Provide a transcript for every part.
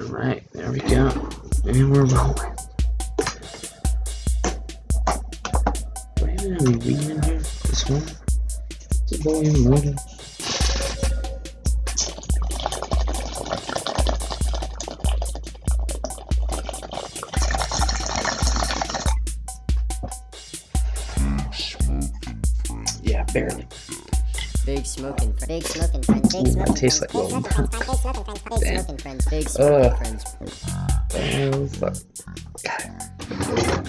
Alright, there we go. And we're rolling. Wait a minute, are we reading in here? This one? Is the volume loaded? Yeah, barely. Big smoking. Big smoking friends. Big Ooh, smoking that tastes like friends. Golden Big smoking friends. Big smoking friends. Oh, fuck. God.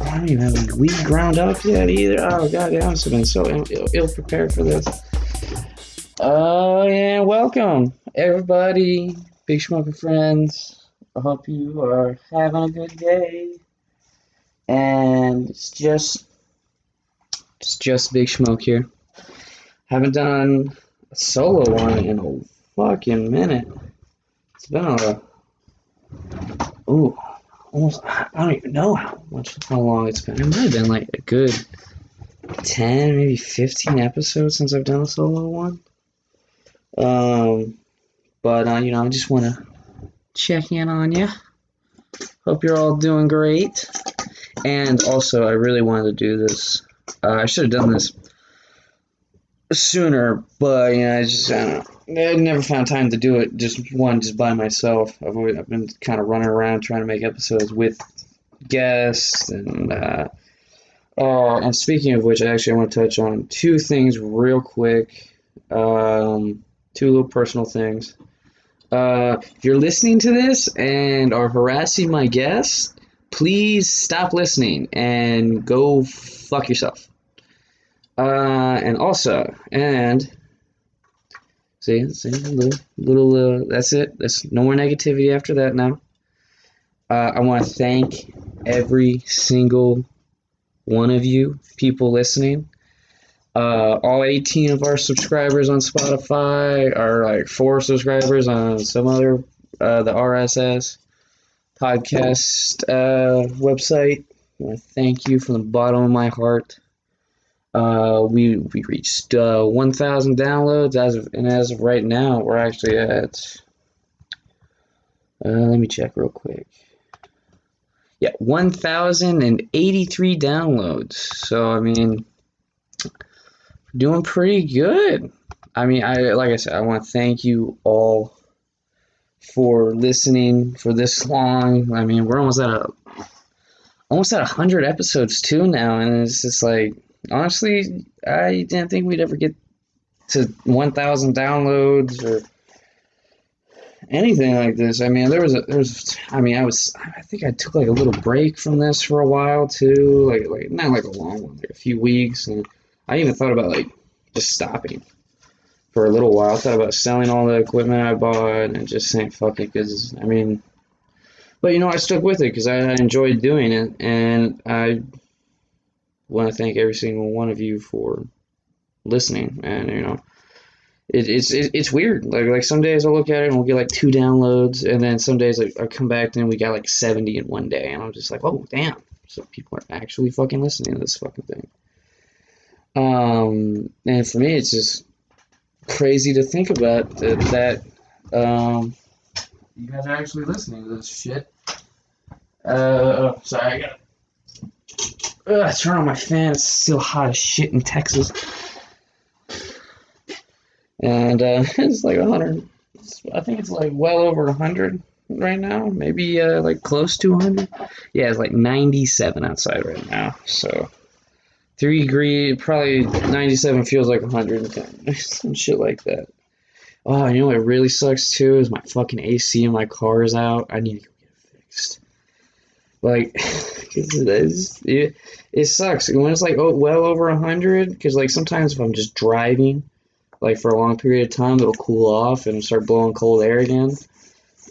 I don't even have weed ground up yet either. Oh, god, I must have been so ill, Ill, ill prepared for this. Oh, yeah, welcome, everybody, big smoking friends. I hope you are having a good day. And it's just, it's just Big Smoke here. Haven't done a solo one in a fucking minute. It's been a Ooh, almost. I don't even know how much, how long it's been. It might have been like a good ten, maybe fifteen episodes since I've done a solo one. Um, but uh, you know, I just want to check in on you. Hope you're all doing great. And also, I really wanted to do this. Uh, I should have done this sooner, but you know, I just I know. I never found time to do it. Just one, just by myself. I've always, I've been kind of running around trying to make episodes with guests, and uh, uh, and speaking of which, I actually want to touch on two things real quick. Um, two little personal things. Uh, if you're listening to this and are harassing my guests, please stop listening and go fuck yourself. Uh, and also, and see, see, little, little, uh, that's it. That's no more negativity after that now. Uh, I want to thank every single one of you people listening. Uh, all 18 of our subscribers on Spotify are like four subscribers on some other, uh, the RSS podcast uh, website. I want to thank you from the bottom of my heart. Uh, we we reached uh, 1,000 downloads as of and as of right now, we're actually at. Uh, let me check real quick. Yeah, 1,083 downloads. So I mean, doing pretty good. I mean, I like I said, I want to thank you all for listening for this long. I mean, we're almost at a almost at 100 episodes too now, and it's just like honestly, I didn't think we'd ever get to 1,000 downloads or anything like this. I mean, there was a, there was, I mean, I was, I think I took like a little break from this for a while too, like, like not like a long one, like a few weeks, and I even thought about like just stopping for a little while. I thought about selling all the equipment I bought and just saying fuck it, because I mean, but you know, I stuck with it because I enjoyed doing it, and I want to thank every single one of you for listening. And you know, it, it's it, it's weird. Like like some days I look at it and we'll get like two downloads, and then some days I, I come back and we got like seventy in one day, and I'm just like, oh damn! So people are actually fucking listening to this fucking thing. Um, and for me, it's just crazy to think about that. that um, you guys are actually listening to this shit. Uh, sorry, I got. Ugh, turn on my fan. It's still hot as shit in Texas. And uh, it's like 100. I think it's like well over 100 right now. Maybe uh, like close to 100. Yeah, it's like 97 outside right now. So, three degree, probably 97 feels like 110. Some shit like that. Oh, you know what really sucks too is my fucking AC in my car is out. I need to get it fixed. Like, it's, it, it sucks when it's like oh, well over a hundred. Because like sometimes if I'm just driving, like for a long period of time, it'll cool off and start blowing cold air again.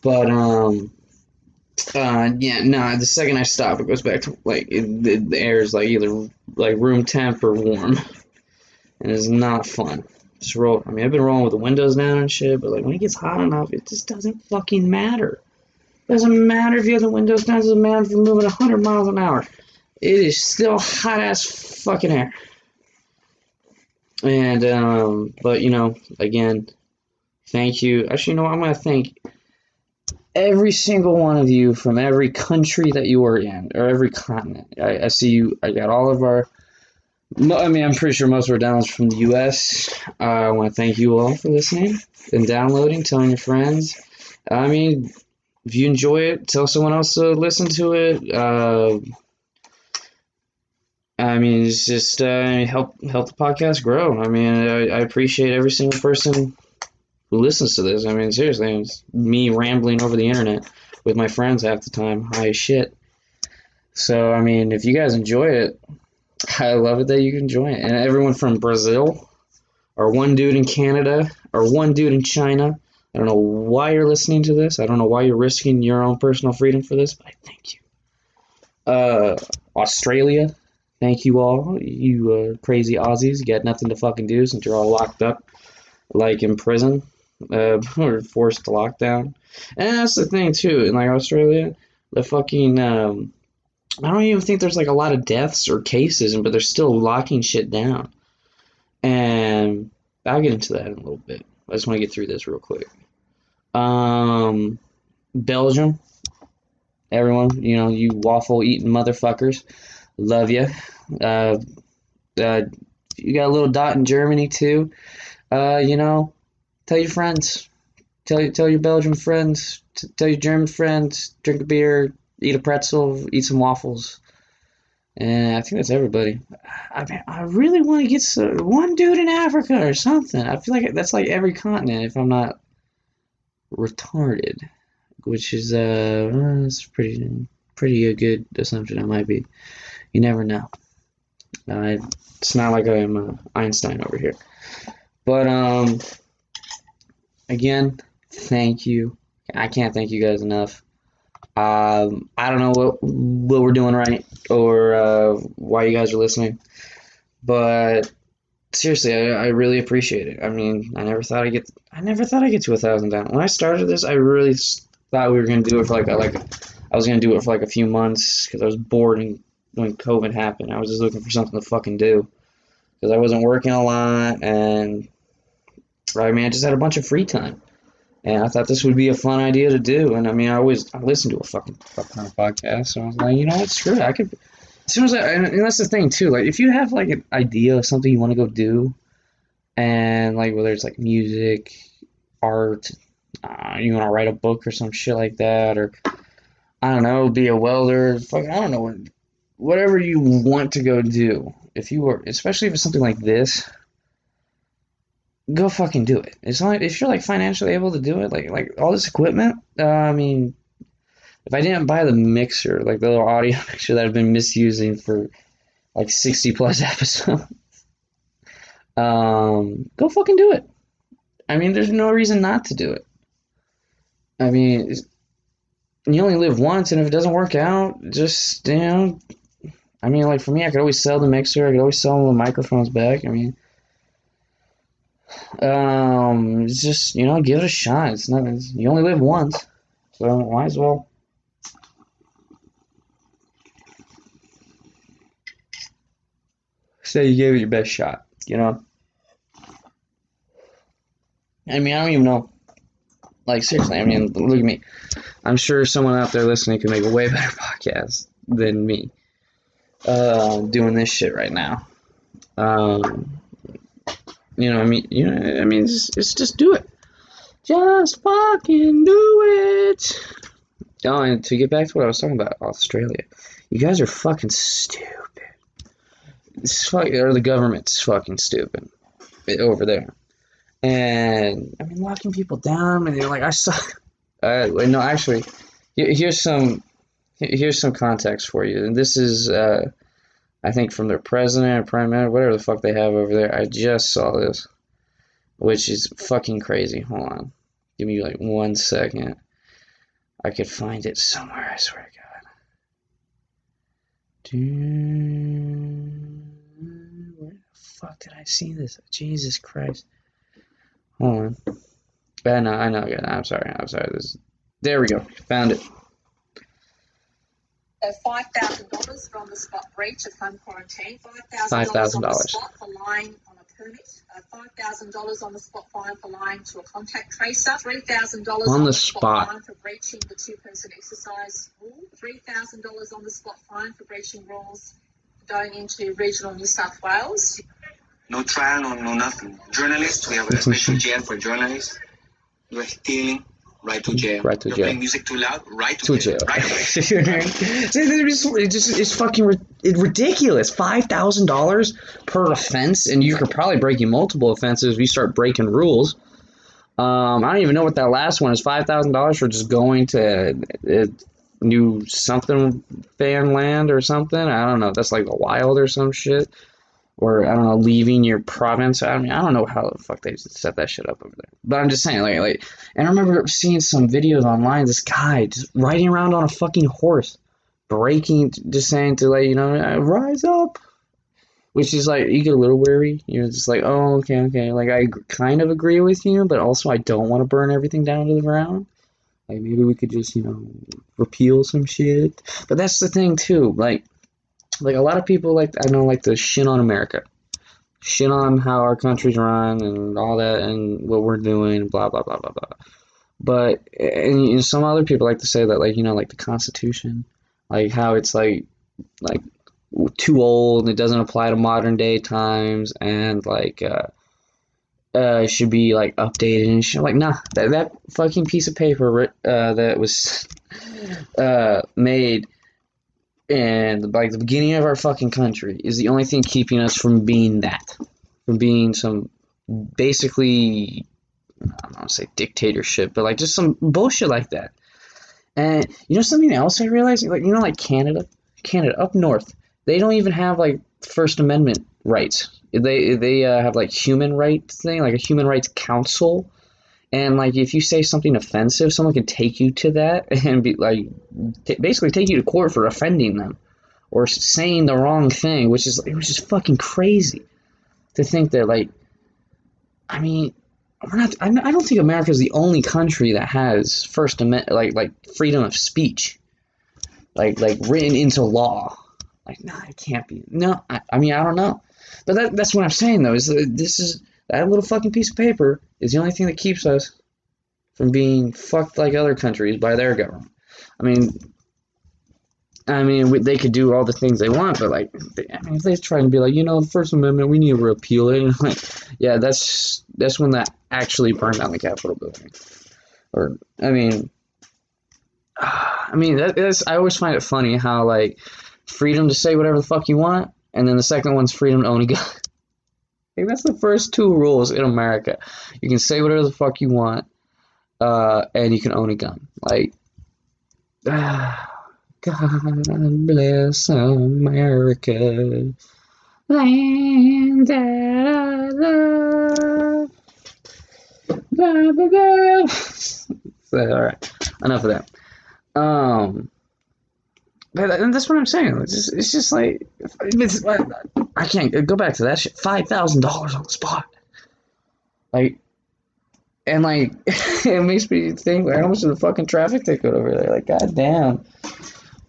But um, uh, yeah, no. The second I stop, it goes back to like it, the, the air is like either like room temp or warm, and it's not fun. Just roll. I mean, I've been rolling with the windows down and shit, but like when it gets hot enough, it just doesn't fucking matter. Doesn't matter if you have the windows down. Doesn't matter if you're moving 100 miles an hour. It is still hot ass fucking air. And um, but you know, again, thank you. Actually, you know, what? I'm gonna thank every single one of you from every country that you are in or every continent. I, I see you. I got all of our. I mean, I'm pretty sure most of our downloads from the U.S. Uh, I want to thank you all for listening and downloading, telling your friends. I mean, if you enjoy it, tell someone else to listen to it. Uh, I mean, it's just uh, help help the podcast grow. I mean, I, I appreciate every single person who listens to this. I mean, seriously, it's me rambling over the internet with my friends half the time. High shit. So, I mean, if you guys enjoy it, I love it that you can join it. And everyone from Brazil, or one dude in Canada, or one dude in China. I don't know why you're listening to this. I don't know why you're risking your own personal freedom for this, but I thank you. Uh, Australia, thank you all. You uh, crazy Aussies, you got nothing to fucking do since you're all locked up, like in prison, uh, or forced to lockdown. And that's the thing too. In like Australia, the fucking um, I don't even think there's like a lot of deaths or cases, but they're still locking shit down. And I'll get into that in a little bit. I just want to get through this real quick. Um, Belgium, everyone, you know, you waffle eating motherfuckers, love you. Uh, uh, you got a little dot in Germany too. Uh, you know, tell your friends, tell tell your Belgian friends, t- tell your German friends, drink a beer, eat a pretzel, eat some waffles. And I think that's everybody. I mean, I really want to get some, one dude in Africa or something. I feel like that's like every continent if I'm not retarded, which is uh, uh, it's pretty pretty a good assumption. I might be. You never know. Uh, it's not like I'm uh, Einstein over here. But um, again, thank you. I can't thank you guys enough. Um, I don't know what what we're doing right or uh, why you guys are listening, but seriously, I, I really appreciate it. I mean, I never thought I'd get I never thought I'd get to a thousand down. When I started this, I really thought we were gonna do it for like a, like I was gonna do it for like a few months because I was bored and when COVID happened, I was just looking for something to fucking do because I wasn't working a lot and I mean I just had a bunch of free time. And I thought this would be a fun idea to do. And I mean, I always I listen to a fucking fuck ton of podcasts. So I was like, you know what, screw it. I could. As soon as I, and that's the thing too. Like, if you have like an idea of something you want to go do, and like whether it's like music, art, uh, you want to write a book or some shit like that, or I don't know, be a welder, fuck, I don't know, what- whatever you want to go do. If you were, especially if it's something like this, go fucking do it. It's not if you're like financially able to do it, like like all this equipment. Uh, I mean, if I didn't buy the mixer, like the little audio mixer that I've been misusing for like sixty plus episodes, um, go fucking do it. I mean, there's no reason not to do it. I mean, you only live once, and if it doesn't work out, just you know. I mean, like for me, I could always sell the mixer. I could always sell the microphones back. I mean, um, it's just you know, give it a shot. It's not. It's, you only live once, so might as well. Say you gave it your best shot. You know. I mean, I don't even know. Like seriously, I mean, look at me. I'm sure someone out there listening could make a way better podcast than me. Uh, doing this shit right now. Um, you know, I mean, you know, I mean, it's, it's just do it. Just fucking do it. Oh, and to get back to what I was talking about, Australia, you guys are fucking stupid. It's fuck, or the government's fucking stupid over there. And I mean, locking people down, and they're like, I suck. Uh, no, actually, here's some, here's some context for you, and this is, uh, I think, from their president or prime minister, whatever the fuck they have over there. I just saw this, which is fucking crazy. Hold on, give me like one second. I could find it somewhere. I swear to God. Dude, fuck did I see this? Jesus Christ. Hold on. I know, I know. Know. I'm sorry. I'm sorry. This. There we go. Found it. So five thousand dollars for on the spot breach of home quarantine, five thousand $5,000. dollars on the spot for lying on a permit, uh, $5,000 on the spot fine for lying to a contact tracer, $3,000 On the spot. fine for breaching the two person exercise rule, $3,000 on the spot fine for breaching rules going into regional New South Wales. No trial, no, no nothing. Journalists, we have a special jail for journalists. You're stealing, right to jail. Right to You're jail. playing music too loud, right to, to jail. jail. Right away. it's just, it's just it's fucking ri- it ridiculous. Five thousand dollars per offense, and you could probably break you multiple offenses if you start breaking rules. Um, I don't even know what that last one is. Five thousand dollars for just going to uh, new something fan land or something. I don't know. That's like the wild or some shit. Or I don't know, leaving your province. I mean, I don't know how the fuck they set that shit up over there. But I'm just saying, like, like and I remember seeing some videos online. This guy just riding around on a fucking horse, breaking, just saying to like you know, "Uh, rise up. Which is like you get a little weary. You're just like, oh, okay, okay. Like I kind of agree with you, but also I don't want to burn everything down to the ground. Like maybe we could just you know repeal some shit. But that's the thing too. Like, like a lot of people like I know like to shit on America shit on how our country's run and all that and what we're doing, blah blah blah blah blah. But and know, some other people like to say that like you know like the Constitution, like how it's like like too old and it doesn't apply to modern day times and like uh, uh should be like updated and shit. Like nah, that that fucking piece of paper uh, that was uh made and like the beginning of our fucking country is the only thing keeping us from being that, from being some basically I don't want to say dictatorship, but like just some bullshit like that. And you know something else I realized, like you know, like Canada, Canada up north, they don't even have like First Amendment rights. They they uh, have like human rights thing, like a human rights council. And like if you say something offensive, someone can take you to that and be like, t- basically take you to court for offending them or saying the wrong thing, which is it was just fucking crazy to think that like, I mean, we're not. I don't think America is the only country that has First Amendment, like like freedom of speech, like like written into law. Like, nah, it can't be. No, I, I mean, I don't know, but that, that's what I'm saying though. Is this is that little fucking piece of paper is the only thing that keeps us from being fucked like other countries by their government. I mean, I mean, they could do all the things they want, but like, they, I mean, if they try and be like, you know, the First Amendment, we need to repeal it, and like, yeah, that's that's when that actually burned down the Capitol building. Or, I mean, I mean, that is, I always find it funny how like freedom to say whatever the fuck you want, and then the second one's freedom to own a gun. Like, that's the first two rules in America. You can say whatever the fuck you want, uh, and you can own a gun. Like, ah, God bless America, land that I love. Blah, blah, blah. all right, enough of that. Um, but and that's what I'm saying. It's just, it's just like it's, I can't go back to that shit. Five thousand dollars on the spot, like, and like it makes me think like how much is a fucking traffic ticket over there? Like, goddamn.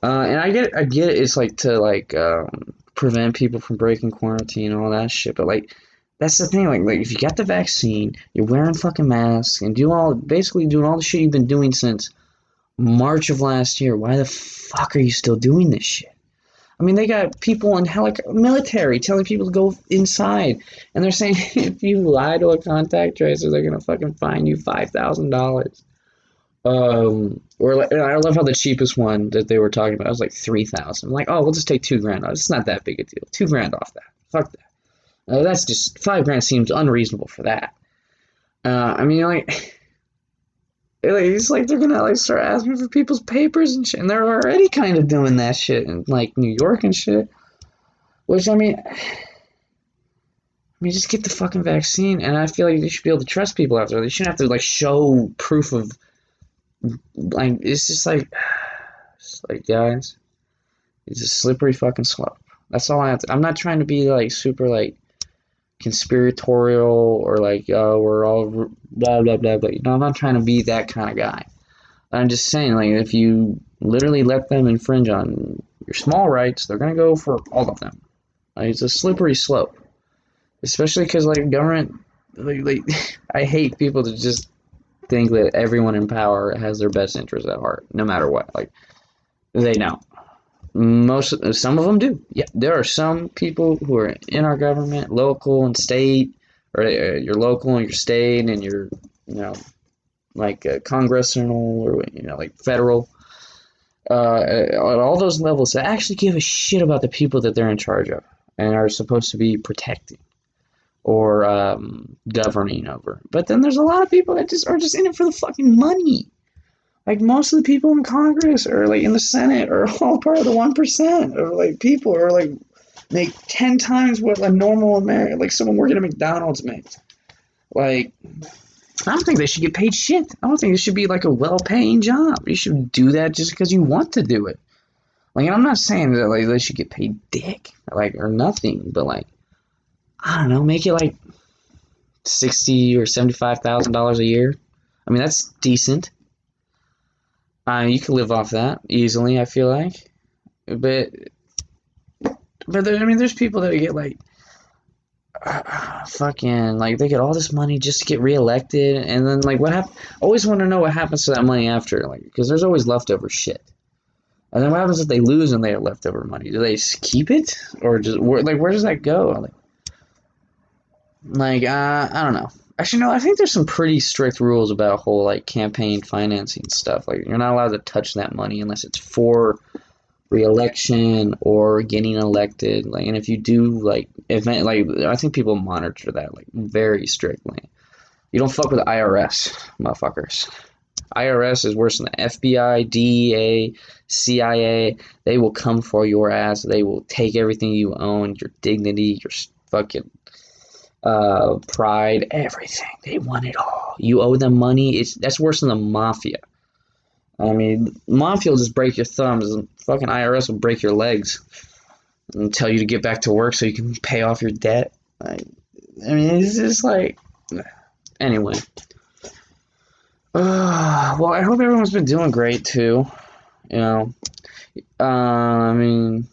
Uh, and I get, I get it. It's like to like um, prevent people from breaking quarantine and all that shit. But like, that's the thing. Like, like if you got the vaccine, you're wearing fucking masks and do all basically doing all the shit you've been doing since March of last year. Why the fuck are you still doing this shit? I mean, they got people in helic- military telling people to go inside, and they're saying if you lie to a contact tracer, they're gonna fucking fine you five thousand dollars. Um, or I love how the cheapest one that they were talking about was like three thousand. Like, oh, we'll just take two grand off. It's not that big a deal. Two grand off that. Fuck that. Uh, that's just five grand seems unreasonable for that. Uh, I mean, like. It's like they're gonna like start asking for people's papers and shit, and they're already kind of doing that shit in like New York and shit. Which I mean, I mean, just get the fucking vaccine, and I feel like you should be able to trust people after. They shouldn't have to like show proof of. Like it's just like, it's like guys, it's a slippery fucking slope. That's all I have to. I'm not trying to be like super like conspiratorial or like oh we're all blah blah blah blah. You know, I'm not trying to be that kind of guy. I'm just saying like if you literally let them infringe on your small rights, they're gonna go for all of them. Like, it's a slippery slope. especially because like government, like, like I hate people to just think that everyone in power has their best interest at heart, no matter what. Like they don't. Most, some of them do. Yeah, there are some people who are in our government, local and state, or uh, your local and your state and your, you know, like uh, congressional or you know, like federal. Uh, at all those levels, that actually give a shit about the people that they're in charge of and are supposed to be protecting or um, governing over. But then there's a lot of people that just are just in it for the fucking money. Like most of the people in Congress or like in the Senate are all part of the one percent or like people are like make ten times what a normal American like someone working at McDonald's makes. Like I don't think they should get paid shit. I don't think it should be like a well paying job. You should do that just because you want to do it. Like I'm not saying that like they should get paid dick like or nothing, but like I don't know, make it like sixty or seventy five thousand dollars a year. I mean that's decent. Uh, you could live off that easily. I feel like, but but there, I mean, there's people that get like uh, fucking like they get all this money just to get reelected, and then like what happened? Always want to know what happens to that money after, like because there's always leftover shit. And then what happens if they lose and they have leftover money? Do they keep it, or just where, like where does that go? Like, like uh, I don't know. Actually, no. I think there's some pretty strict rules about whole like campaign financing stuff. Like you're not allowed to touch that money unless it's for re-election or getting elected. Like, and if you do like event, like I think people monitor that like very strictly. You don't fuck with the IRS, motherfuckers. IRS is worse than the FBI, DEA, CIA. They will come for your ass. They will take everything you own, your dignity, your fucking uh, pride, everything. They want it all. You owe them money. It's that's worse than the mafia. I mean, mafia will just break your thumbs, and fucking IRS will break your legs and tell you to get back to work so you can pay off your debt. Like, I mean, it's just like, anyway. Uh, well, I hope everyone's been doing great too. You know, uh, I mean,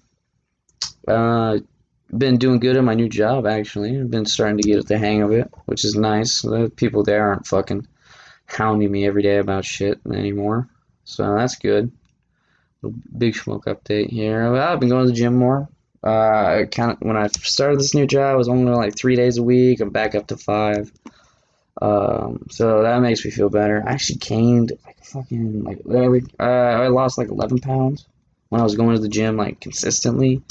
uh, been doing good at my new job actually. I've been starting to get the hang of it, which is nice. The people there aren't fucking hounding me every day about shit anymore, so that's good. Big smoke update here. Well, I've been going to the gym more. Uh, kind of when I started this new job, I was only like three days a week. I'm back up to five. Um, so that makes me feel better. I actually gained like fucking like every, uh, I lost like 11 pounds when I was going to the gym like consistently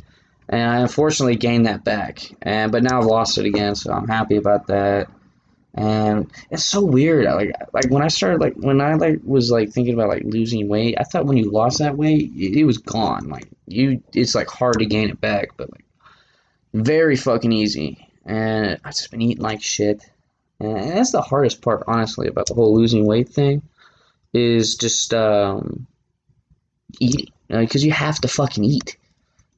and I unfortunately gained that back. And but now I've lost it again, so I'm happy about that. And it's so weird. Like like when I started like when I like was like thinking about like losing weight, I thought when you lost that weight, it, it was gone. Like you, it's like hard to gain it back, but like very fucking easy. And I've just been eating like shit. And that's the hardest part, honestly, about the whole losing weight thing, is just um, eating. Because you, you have to fucking eat.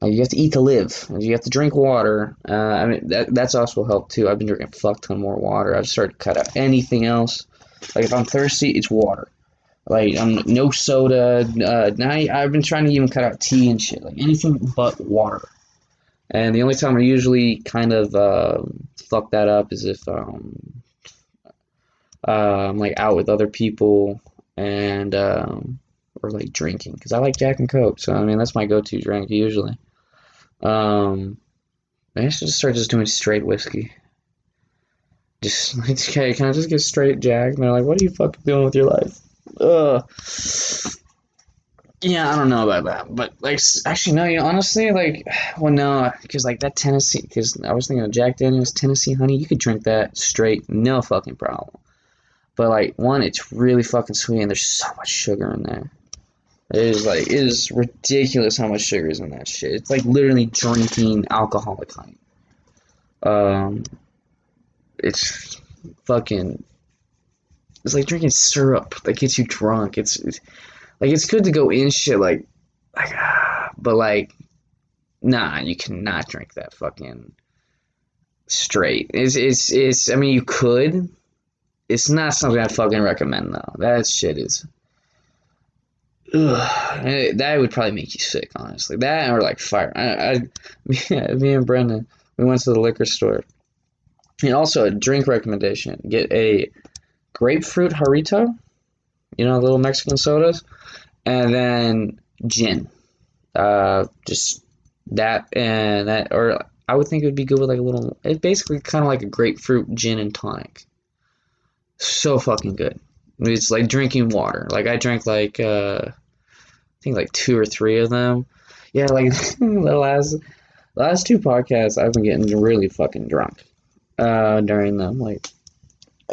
You have to eat to live. You have to drink water. Uh, I mean, that, that's also helped too. I've been drinking a fuck ton more water. I've started to cut out anything else. Like if I'm thirsty, it's water. Like I'm no soda. Uh, now I've been trying to even cut out tea and shit. Like anything but water. And the only time I usually kind of uh, fuck that up is if um, uh, I'm like out with other people and um, or like drinking because I like Jack and Coke. So I mean that's my go-to drink usually. Um, I should just start just doing straight whiskey. Just like, okay, can I just get straight Jack? And they're like, what are you fucking doing with your life? Ugh. Yeah, I don't know about that, but like, actually, no. You know, honestly, like, well, no, because like that Tennessee, because I was thinking of Jack Daniel's Tennessee Honey. You could drink that straight, no fucking problem. But like, one, it's really fucking sweet, and there's so much sugar in there. It is like it is ridiculous how much sugar is in that shit. It's like literally drinking alcoholic honey. Um, it's fucking. It's like drinking syrup that gets you drunk. It's, it's like it's good to go in shit like, like, but like, nah, you cannot drink that fucking straight. It's it's it's. I mean, you could. It's not something I fucking recommend though. That shit is Ugh, that would probably make you sick, honestly. That or like fire. I, I me, and Brendan, we went to the liquor store, And also a drink recommendation: get a grapefruit Jarrito, you know, little Mexican sodas, and then gin. Uh, just that and that, or I would think it would be good with like a little. It's basically kind of like a grapefruit gin and tonic. So fucking good. It's like drinking water. Like I drank like uh, think like two or three of them. Yeah, like the last last two podcasts, I've been getting really fucking drunk uh, during them. Like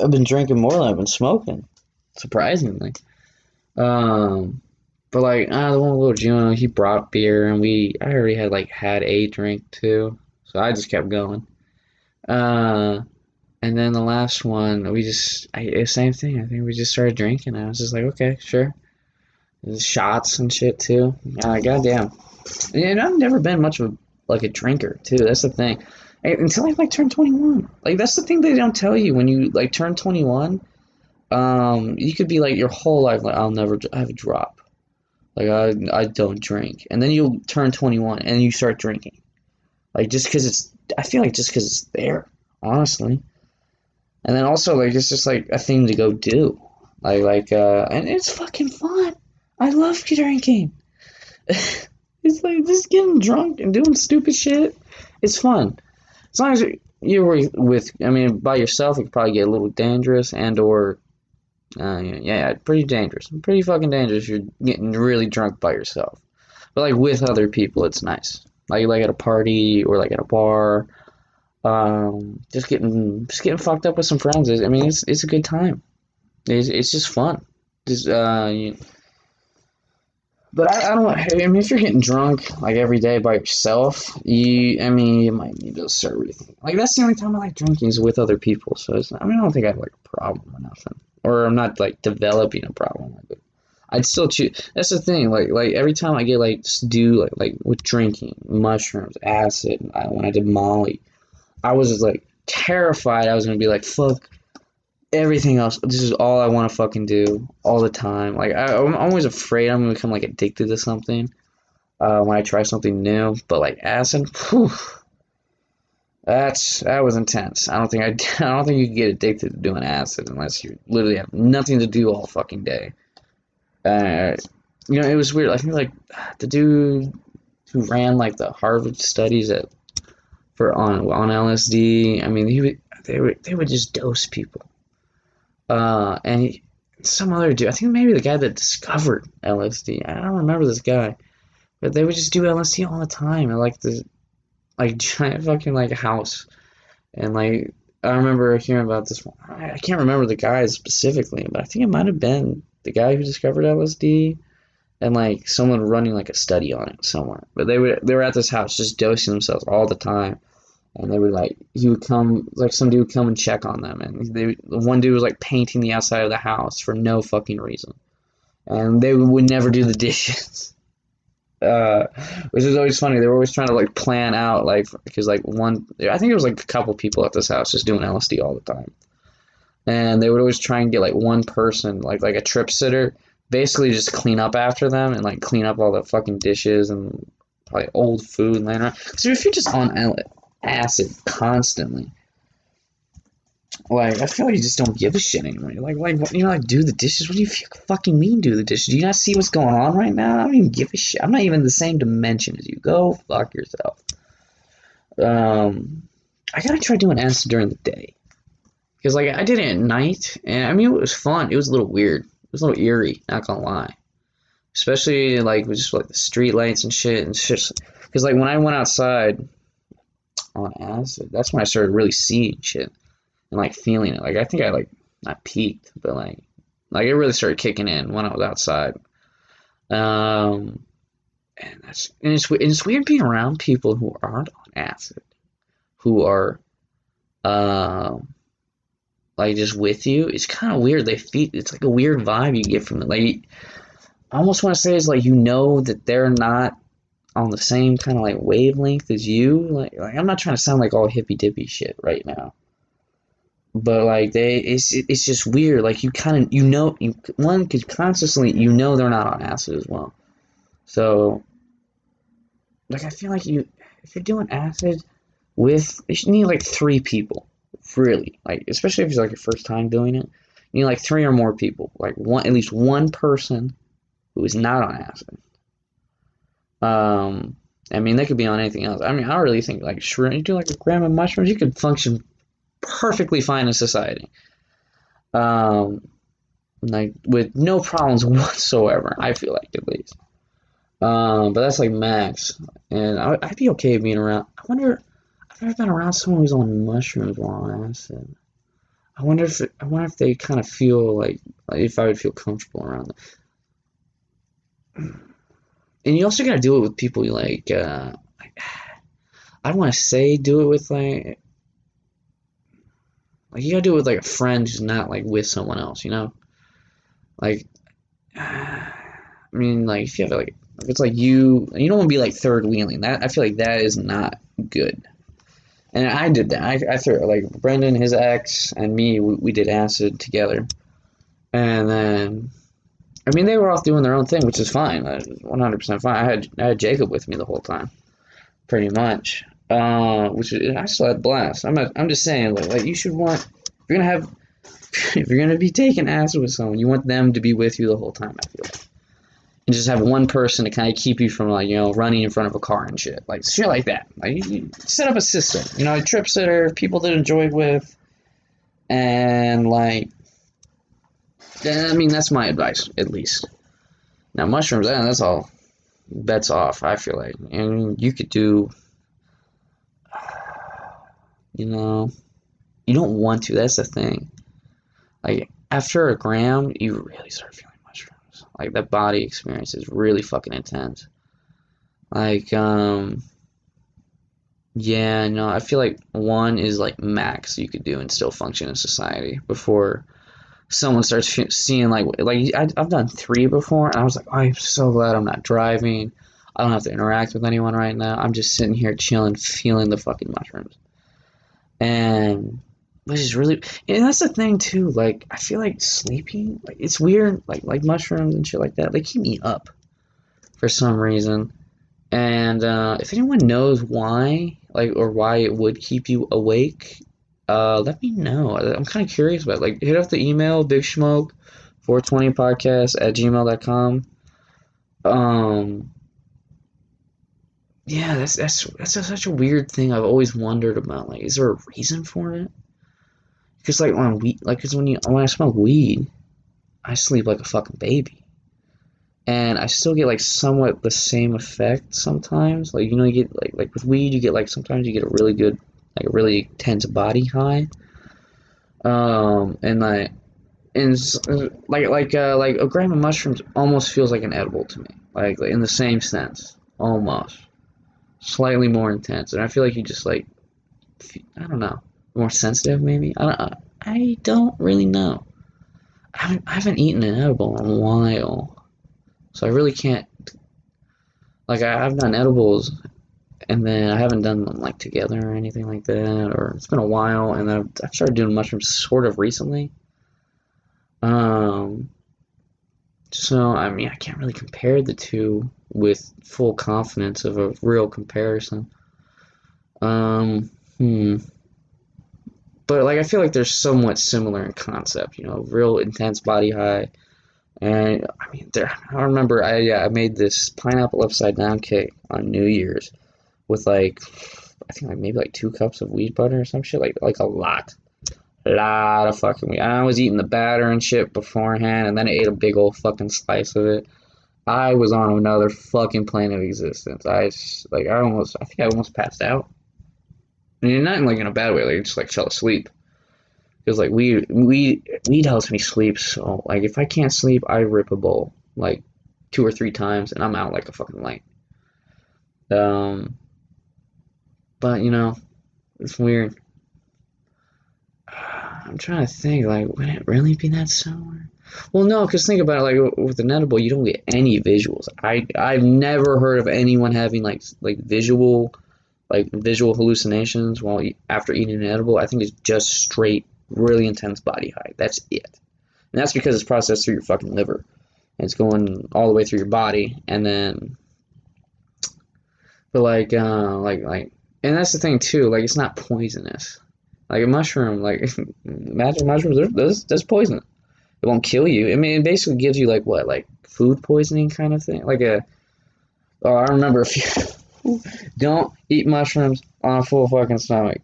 I've been drinking more than I've been smoking, surprisingly. Um, but like uh, the one with little Juno, he brought beer, and we I already had like had a drink too, so I just kept going. Uh, and then the last one, we just I, same thing. I think we just started drinking. I was just like, okay, sure. Shots and shit too. Uh, goddamn. And I've never been much of a, like a drinker too. That's the thing. Until I like turn 21. Like that's the thing they don't tell you when you like turn 21. Um, you could be like your whole life like I'll never I have a drop. Like I I don't drink, and then you'll turn 21 and you start drinking. Like just because it's I feel like just because it's there, honestly. And then also like it's just like a thing to go do. Like like uh, and it's fucking fun. I love drinking. it's like just getting drunk and doing stupid shit. It's fun. As long as you were with, I mean, by yourself, it could probably get a little dangerous and or, uh, yeah, pretty dangerous. Pretty fucking dangerous you're getting really drunk by yourself. But like with other people, it's nice. Like like at a party or like at a bar. Um, just getting just getting fucked up with some friends. I mean, it's it's a good time. It's it's just fun. Just uh, you, but I, I don't. I mean, if you're getting drunk like every day by yourself, you. I mean, you might need to start rethinking. Like that's the only time I like drinking is with other people. So it's. I mean, I don't think I have like a problem or nothing, or I'm not like developing a problem with it. I'd still choose. That's the thing. Like like every time I get like do like like with drinking mushrooms, acid. I, when I did Molly, I was just like terrified. I was gonna be like fuck everything else. This is all I want to fucking do all the time. Like I, I'm always afraid I'm gonna become like addicted to something uh, when I try something new. But like acid, whew, that's that was intense. I don't think I, I don't think you get addicted to doing acid unless you literally have nothing to do all fucking day. Uh, you know, it was weird. I think like the dude who ran like the Harvard studies at for on on LSD. I mean, he would they would they would just dose people uh, and he, some other dude. I think maybe the guy that discovered LSD. I don't remember this guy, but they would just do LSD all the time. And like the like giant fucking like house, and like I remember hearing about this one. I can't remember the guy specifically, but I think it might have been the guy who discovered LSD, and like someone running like a study on it somewhere. But they would they were at this house just dosing themselves all the time and they would like he would come like some dude would come and check on them. And they one dude was like painting the outside of the house for no fucking reason. And they would never do the dishes. Uh, which is always funny. They were always trying to like plan out like because like one i think it was like a couple people at this house just doing lsd all the time. And they would always try and get like one person like like a trip sitter basically just clean up after them and like clean up all the fucking dishes and probably old food laying around. So if you're just on acid constantly. Like I feel like you just don't give a shit anymore. You're like, like you know, like do the dishes. What do you fucking mean do the dishes? Do you not see what's going on right now? I don't even give a shit. I'm not even the same dimension as you. Go fuck yourself. Um, I gotta try doing acid during the day, because like I did it at night, and I mean it was fun. It was a little weird. It was a little eerie. Not gonna lie, especially like with just like the street lights and shit and shit. Because like when I went outside on acid. That's when I started really seeing shit and like feeling it. Like I think I like not peaked, but like like it really started kicking in when I was outside. Um, and that's and it's and it's weird being around people who aren't on acid, who are, um, like just with you. It's kind of weird. They feel it's like a weird vibe you get from it. Like I almost want to say it's like you know that they're not on the same kind of like wavelength as you. Like, like I'm not trying to sound like all hippy dippy shit right now, but like they, it's it's just weird. Like you kind of you know you one could consciously you know they're not on acid as well. So, like I feel like you if you're doing acid with you need like three people Really, like especially if it's like your first time doing it. You need like three or more people, like one at least one person who is not on acid. Um, I mean, they could be on anything else. I mean, I really think like shroom. You do like a gram of mushrooms, you could function perfectly fine in society. Um, like with no problems whatsoever. I feel like at least. Um, but that's like max, and I, I'd be okay being around. I wonder. I've never been around someone who's on mushrooms while on acid. I wonder if I wonder if they kind of feel like, like if I would feel comfortable around them. And you also gotta do it with people you like. Uh, I don't want to say do it with like like you gotta do it with like a friend who's not like with someone else, you know? Like I mean like if you have like if it's like you you don't want to be like third wheeling. That I feel like that is not good. And I did that. I, I threw like Brendan, his ex, and me. We, we did acid together, and then I mean they were off doing their own thing, which is fine. One hundred percent fine. I had I had Jacob with me the whole time, pretty much. Uh, which is, I still had blast. I'm not, I'm just saying like, like you should want if you're gonna have if you're gonna be taking acid with someone, you want them to be with you the whole time. I feel like. And just have one person to kind of keep you from like you know running in front of a car and shit like shit like that. Like you, you set up a system, you know, a trip sitter, people to enjoy with, and like. I mean, that's my advice, at least. Now, mushrooms, eh, that's all bets off, I feel like. And you could do, you know, you don't want to. That's the thing. Like, after a gram, you really start feeling mushrooms. Like, that body experience is really fucking intense. Like, um, yeah, no, I feel like one is like max you could do and still function in society before someone starts fe- seeing like like I, I've done three before, and I was like, I'm so glad I'm not driving. I don't have to interact with anyone right now. I'm just sitting here chilling, feeling the fucking mushrooms, and which is really and that's the thing too. Like I feel like sleeping, like it's weird, like like mushrooms and shit like that. They keep me up for some reason, and uh, if anyone knows why, like or why it would keep you awake, uh, let me know. I'm kind of curious about it. like hit up the email big smoke 420 podcast at gmail.com. Um, yeah, that's that's that's a, such a weird thing. I've always wondered about. Like, is there a reason for it? Because like on weed, like, cause when you when I smoke weed, I sleep like a fucking baby, and I still get like somewhat the same effect sometimes. Like you know, you get like like with weed, you get like sometimes you get a really good like a really intense body high. Um, and like, and like like uh, like a gram of mushrooms almost feels like an edible to me, like in the same sense, almost slightly more intense. And I feel like you just like, I don't know, more sensitive maybe. I don't, I don't really know. I haven't I haven't eaten an edible in a while, so I really can't. Like I've done edibles and then I haven't done them like together or anything like that, or it's been a while, and I've, I've started doing mushrooms sort of recently. Um, so I mean, I can't really compare the two with full confidence of a real comparison. Um, hmm. But like, I feel like they're somewhat similar in concept. You know, real intense body high, and I mean, there. I remember I yeah, I made this pineapple upside down cake on New Year's with like I think like maybe like two cups of wheat butter or some shit like like a lot, a lot of fucking wheat. I was eating the batter and shit beforehand, and then I ate a big old fucking slice of it. I was on another fucking plane of existence. I s- like I almost I think I almost passed out. And not in like in a bad way, like just like fell asleep. Because like weed weed weed helps me sleep. So like if I can't sleep, I rip a bowl like two or three times, and I'm out like a fucking light. Um, but you know, it's weird. I'm trying to think, like, would it really be that similar? Well, no, because think about it, like with an edible, you don't get any visuals. I I've never heard of anyone having like like visual, like visual hallucinations while after eating an edible. I think it's just straight, really intense body high. That's it, and that's because it's processed through your fucking liver, and it's going all the way through your body, and then, but like uh like like and that's the thing too. Like it's not poisonous. Like a mushroom, like magic mushrooms, that's, that's poison. It won't kill you. I mean, it basically gives you like what, like food poisoning kind of thing. Like a, oh, I remember a few. don't eat mushrooms on a full fucking stomach.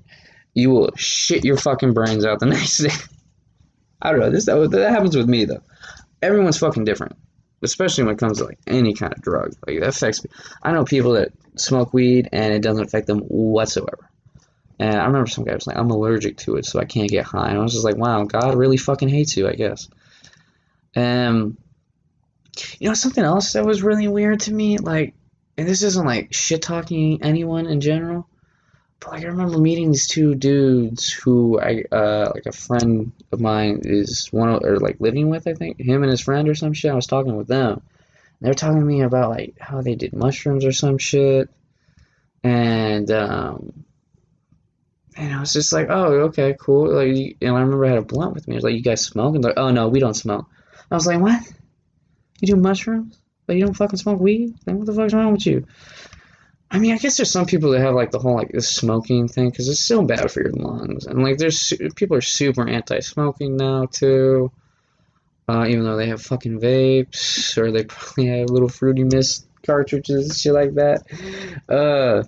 You will shit your fucking brains out the next day. I don't know. This that, that happens with me though. Everyone's fucking different, especially when it comes to like any kind of drug. Like that affects me. I know people that smoke weed and it doesn't affect them whatsoever. And I remember some guy was like, I'm allergic to it, so I can't get high. And I was just like, wow, God really fucking hates you, I guess. Um, you know, something else that was really weird to me, like, and this isn't like shit talking anyone in general, but like I remember meeting these two dudes who I, uh, like a friend of mine is one of, or like living with, I think, him and his friend or some shit. I was talking with them. They were talking me about like how they did mushrooms or some shit. And, um, and I was just like, oh, okay, cool. Like, and I remember I had a blunt with me. I was like, you guys smoke? And they're like, oh no, we don't smoke. I was like, what? You do mushrooms, but you don't fucking smoke weed? Then what the fuck's wrong with you? I mean, I guess there's some people that have like the whole like this smoking thing because it's still bad for your lungs, and like there's people are super anti-smoking now too. Uh, even though they have fucking vapes or they probably have little fruity mist cartridges, shit like that. Uh,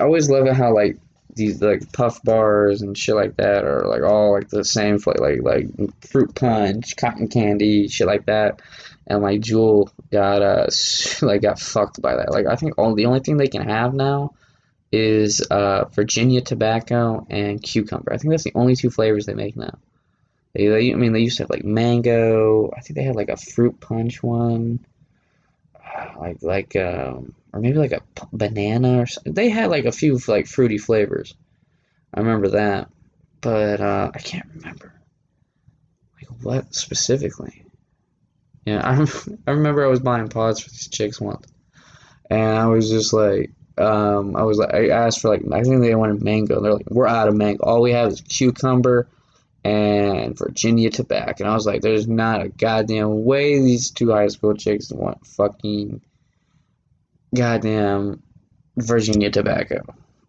I always love it how like these like puff bars and shit like that are like all like the same flavor, like like fruit punch, cotton candy, shit like that. And like Juul got uh like got fucked by that. Like I think all the only thing they can have now is uh Virginia tobacco and cucumber. I think that's the only two flavors they make now. They, they I mean they used to have like mango. I think they had like a fruit punch one. Like like um or maybe like a banana or something. They had like a few like fruity flavors. I remember that, but uh, I can't remember like what specifically. Yeah, I I remember I was buying pods for these chicks once, and I was just like, um, I was like, I asked for like, I think they wanted mango. and They're like, we're out of mango. All we have is cucumber and Virginia tobacco. And I was like, there's not a goddamn way these two high school chicks want fucking goddamn Virginia tobacco.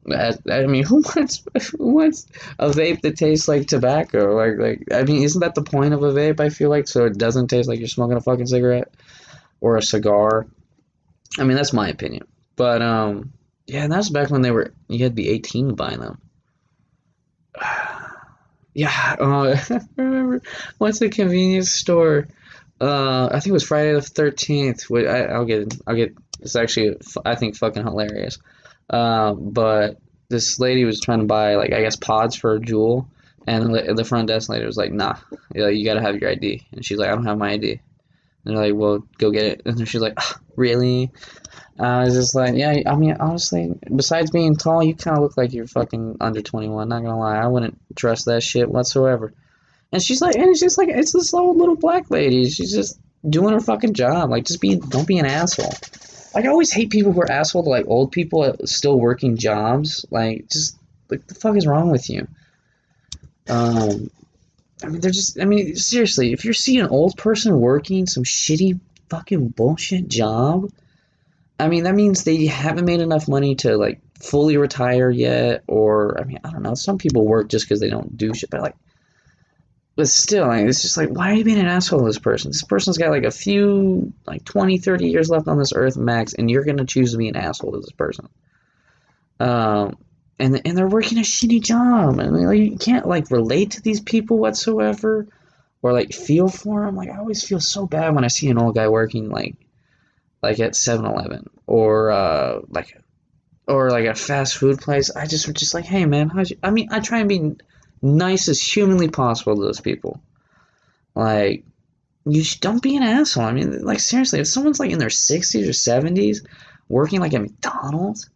That, I mean, who wants who wants a vape that tastes like tobacco? Like, like I mean, isn't that the point of a vape? I feel like so it doesn't taste like you're smoking a fucking cigarette or a cigar. I mean, that's my opinion. But um, yeah, and that's back when they were you had to be 18 to buy them. Yeah, uh, I remember once a convenience store. Uh, I think it was Friday the 13th. Wait, I, I'll get I'll get. It's actually I think fucking hilarious. Um, but this lady was trying to buy like I guess pods for a Juul, and the, front desk lady was like, "Nah, you, gotta have your ID." And she's like, "I don't have my ID." And they're like, "Well, go get it." And she's like, "Ah, "Really?" I was just like, "Yeah, I mean, honestly, besides being tall, you kind of look like you're fucking under 21. Not gonna lie, I wouldn't trust that shit whatsoever." And she's like, and it's just like it's this old little black lady. She's just doing her fucking job. Like, just be, don't be an asshole. Like, I always hate people who are asshole to like old people still working jobs. Like, just like the fuck is wrong with you? Um, I mean, they're just. I mean, seriously, if you're seeing an old person working some shitty fucking bullshit job, I mean, that means they haven't made enough money to like fully retire yet, or I mean, I don't know. Some people work just because they don't do shit, but like. But still, it's just like, why are you being an asshole to this person? This person's got like a few, like 20, 30 years left on this earth max, and you're going to choose to be an asshole to this person. Um, and, and they're working a shitty job. And like, you can't like relate to these people whatsoever or like feel for them. Like, I always feel so bad when I see an old guy working like, like at 7 Eleven or uh, like, or like a fast food place. I just, just like, hey man, how's you? I mean, I try and be nice as humanly possible to those people. Like, you don't be an asshole. I mean, like seriously, if someone's like in their sixties or seventies, working like at McDonald's,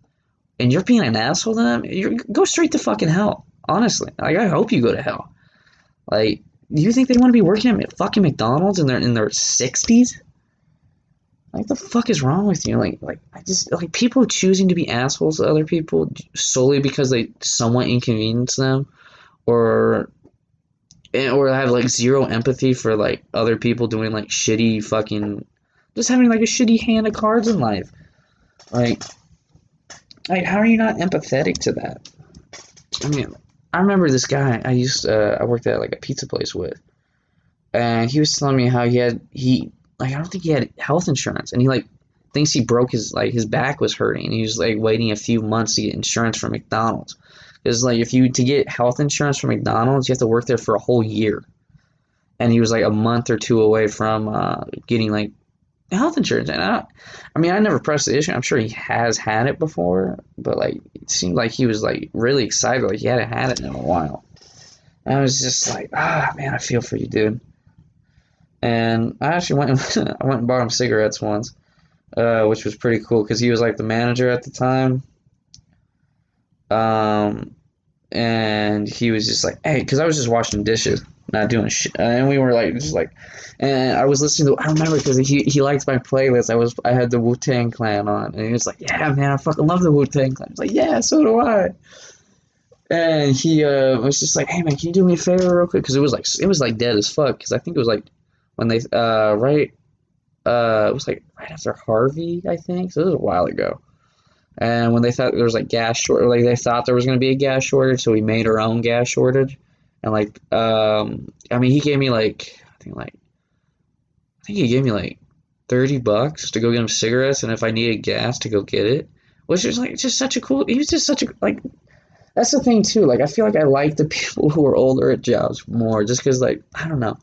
and you're being an asshole to them, you go straight to fucking hell. Honestly, like I hope you go to hell. Like, do you think they want to be working at fucking McDonald's in their in their sixties? Like, the fuck is wrong with you? Like, like I just like people choosing to be assholes to other people solely because they somewhat inconvenience them or or have like zero empathy for like other people doing like shitty fucking just having like a shitty hand of cards in life like like how are you not empathetic to that i mean I remember this guy I used uh, I worked at like a pizza place with, and he was telling me how he had he like I don't think he had health insurance, and he like thinks he broke his like his back was hurting, and he was like waiting a few months to get insurance from McDonald's. Because like if you to get health insurance from McDonald's, you have to work there for a whole year, and he was like a month or two away from uh, getting like health insurance. And I, I mean, I never pressed the issue. I'm sure he has had it before, but like it seemed like he was like really excited, like he hadn't had it in a while. And I was just like, ah, man, I feel for you, dude. And I actually went and I went and bought him cigarettes once, uh, which was pretty cool because he was like the manager at the time. Um, and he was just like, hey, because I was just washing dishes, not doing shit, and we were like, just like, and I was listening to, I remember because he he liked my playlist. I was I had the Wu Tang Clan on, and he was like, yeah, man, I fucking love the Wu Tang Clan. I was like, yeah, so do I. And he uh, was just like, hey man, can you do me a favor real quick? Because it was like it was like dead as fuck. Because I think it was like when they uh right uh it was like right after Harvey, I think. So it was a while ago. And when they thought there was like gas short, like they thought there was gonna be a gas shortage, so we made our own gas shortage. And like, um, I mean, he gave me like I think like I think he gave me like thirty bucks to go get him cigarettes, and if I needed gas to go get it, which is like just such a cool. He was just such a like. That's the thing too. Like I feel like I like the people who are older at jobs more, just because like I don't know,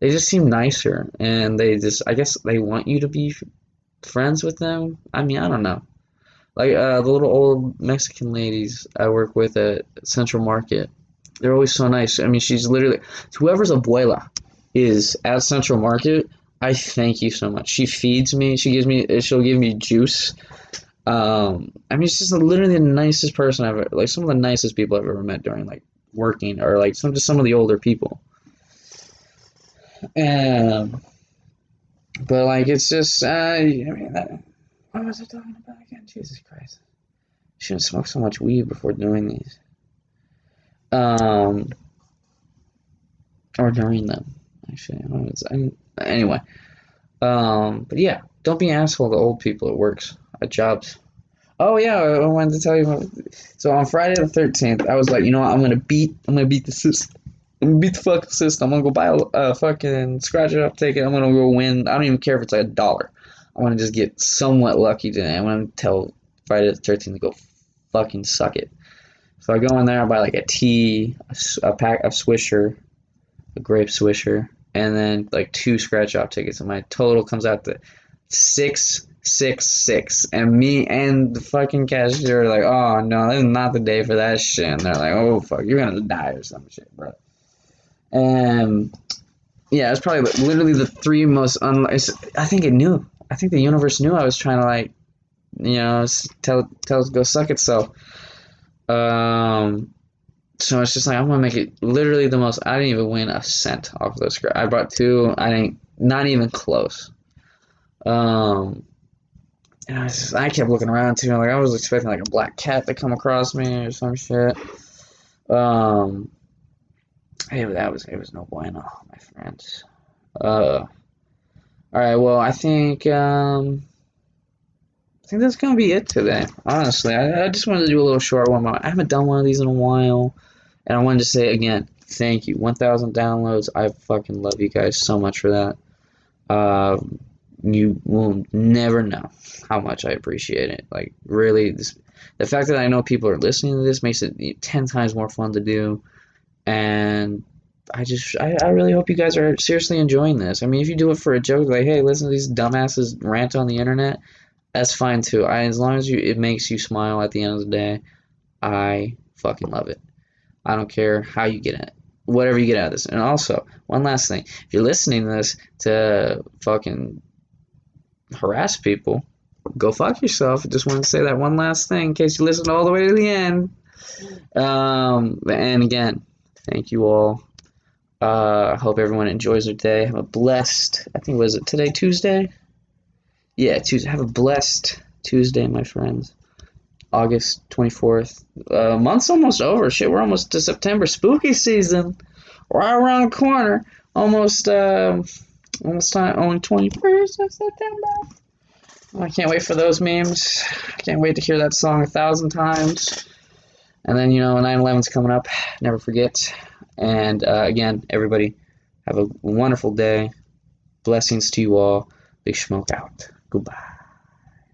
they just seem nicer, and they just I guess they want you to be friends with them. I mean I don't know. Like uh, the little old Mexican ladies I work with at Central Market, they're always so nice. I mean, she's literally whoever's abuela is at Central Market. I thank you so much. She feeds me. She gives me. She'll give me juice. Um, I mean, she's just literally the nicest person I've ever, like some of the nicest people I've ever met during like working or like some just some of the older people. Um, but like it's just uh, I mean, that, what was I talking about again? Jesus Christ! Shouldn't smoke so much weed before doing these. Um, or during them, actually. I I, anyway, um, but yeah, don't be an asshole to old people at works at jobs. Oh yeah, I wanted to tell you. So on Friday the thirteenth, I was like, you know what? I'm gonna beat. I'm gonna beat the system. I'm gonna beat the fucking system. I'm gonna go buy a, a fucking scratch it off ticket. I'm gonna go win. I don't even care if it's like a dollar. I want to just get somewhat lucky today. I want to tell Friday the 13th to go fucking suck it. So I go in there, I buy like a tea, a, pack of Swisher, a grape Swisher, and then like two scratch off tickets, and my total comes out to six six six. And me and the fucking cashier are like, oh no, this is not the day for that shit. And they're like, oh fuck, you're gonna die or some shit, bro. And yeah, it's probably literally the three most. I think it knew. I think the universe knew I was trying to like, you know, tell tell it to go suck itself. Um, so it's just like I'm gonna make it literally the most. I didn't even win a cent off of those. I brought two. I didn't. Not even close. Um, and I, just, I kept looking around too. Like I was expecting like a black cat to come across me or some shit. Um, hey, that was it was no bueno, my friends. Uh, all right. Well, I think um, I think that's gonna be it today. Honestly, I, I just wanted to do a little short one. I haven't done one of these in a while, and I wanted to say again, thank you. One thousand downloads. I fucking love you guys so much for that. Uh, you will never know how much I appreciate it. Like really, this the fact that I know people are listening to this makes it ten times more fun to do, and I just I, I really hope you guys are seriously enjoying this. I mean, if you do it for a joke, like hey, listen to these dumbasses rant on the internet, that's fine too. I as long as you it makes you smile at the end of the day, I fucking love it. I don't care how you get it, whatever you get out of this. And also, one last thing: if you're listening to this to fucking harass people, go fuck yourself. I just wanted to say that one last thing in case you listened all the way to the end. Um, and again, thank you all. Uh, I hope everyone enjoys their day. Have a blessed. I think was it today Tuesday? Yeah, Tuesday. Have a blessed Tuesday, my friends. August twenty fourth. Uh, month's almost over. Shit, we're almost to September. Spooky season, right around the corner. Almost. Um, almost time. Only twenty first of September. I can't wait for those memes. I can't wait to hear that song a thousand times. And then, you know, 9 11's coming up. Never forget. And uh, again, everybody, have a wonderful day. Blessings to you all. Big Smoke out. Goodbye.